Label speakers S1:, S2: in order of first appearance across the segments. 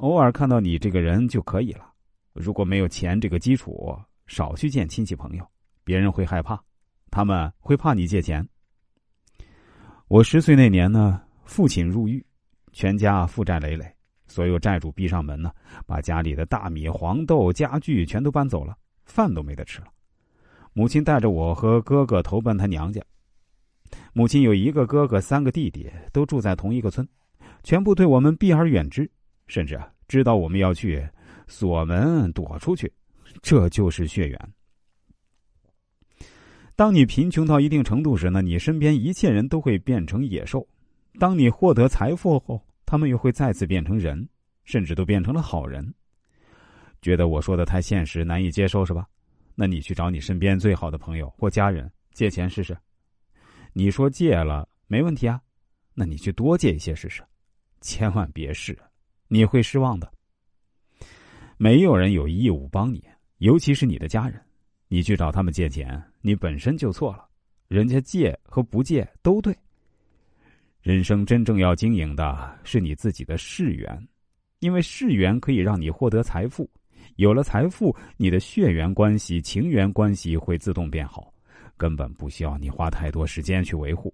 S1: 偶尔看到你这个人就可以了。如果没有钱这个基础，少去见亲戚朋友，别人会害怕，他们会怕你借钱。我十岁那年呢，父亲入狱，全家负债累累，所有债主逼上门呢，把家里的大米、黄豆、家具全都搬走了，饭都没得吃了。母亲带着我和哥哥投奔他娘家。母亲有一个哥哥，三个弟弟，都住在同一个村，全部对我们避而远之，甚至啊，知道我们要去。锁门躲出去，这就是血缘。当你贫穷到一定程度时呢，你身边一切人都会变成野兽；当你获得财富后，他们又会再次变成人，甚至都变成了好人。觉得我说的太现实，难以接受是吧？那你去找你身边最好的朋友或家人借钱试试。你说借了没问题啊？那你去多借一些试试，千万别试，你会失望的。没有人有义务帮你，尤其是你的家人。你去找他们借钱，你本身就错了。人家借和不借都对。人生真正要经营的是你自己的世缘，因为世缘可以让你获得财富。有了财富，你的血缘关系、情缘关系会自动变好，根本不需要你花太多时间去维护。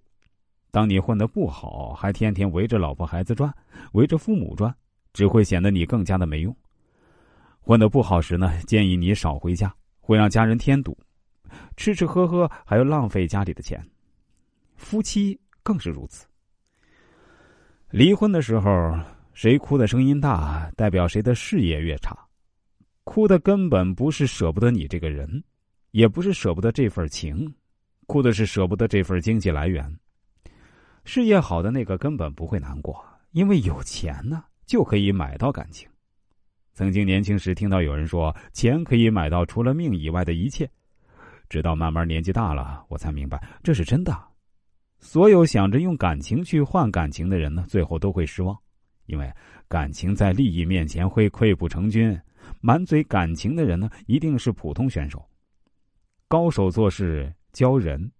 S1: 当你混得不好，还天天围着老婆孩子转，围着父母转，只会显得你更加的没用。混得不好时呢，建议你少回家，会让家人添堵，吃吃喝喝还要浪费家里的钱，夫妻更是如此。离婚的时候，谁哭的声音大，代表谁的事业越差，哭的根本不是舍不得你这个人，也不是舍不得这份情，哭的是舍不得这份经济来源。事业好的那个根本不会难过，因为有钱呢，就可以买到感情。曾经年轻时听到有人说钱可以买到除了命以外的一切，直到慢慢年纪大了，我才明白这是真的。所有想着用感情去换感情的人呢，最后都会失望，因为感情在利益面前会溃不成军。满嘴感情的人呢，一定是普通选手。高手做事教人，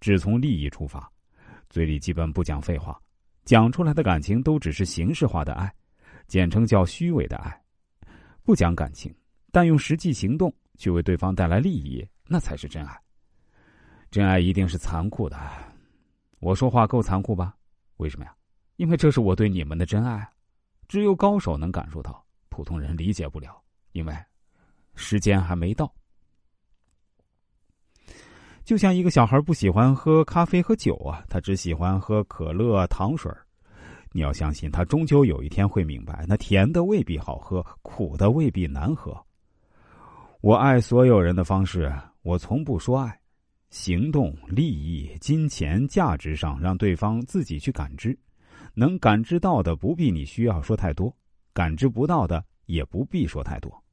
S1: 只从利益出发，嘴里基本不讲废话，讲出来的感情都只是形式化的爱，简称叫虚伪的爱。不讲感情，但用实际行动去为对方带来利益，那才是真爱。真爱一定是残酷的。我说话够残酷吧？为什么呀？因为这是我对你们的真爱。只有高手能感受到，普通人理解不了，因为时间还没到。就像一个小孩不喜欢喝咖啡和酒啊，他只喜欢喝可乐、糖水你要相信，他终究有一天会明白，那甜的未必好喝，苦的未必难喝。我爱所有人的方式，我从不说爱，行动、利益、金钱、价值上让对方自己去感知，能感知到的不必你需要说太多，感知不到的也不必说太多。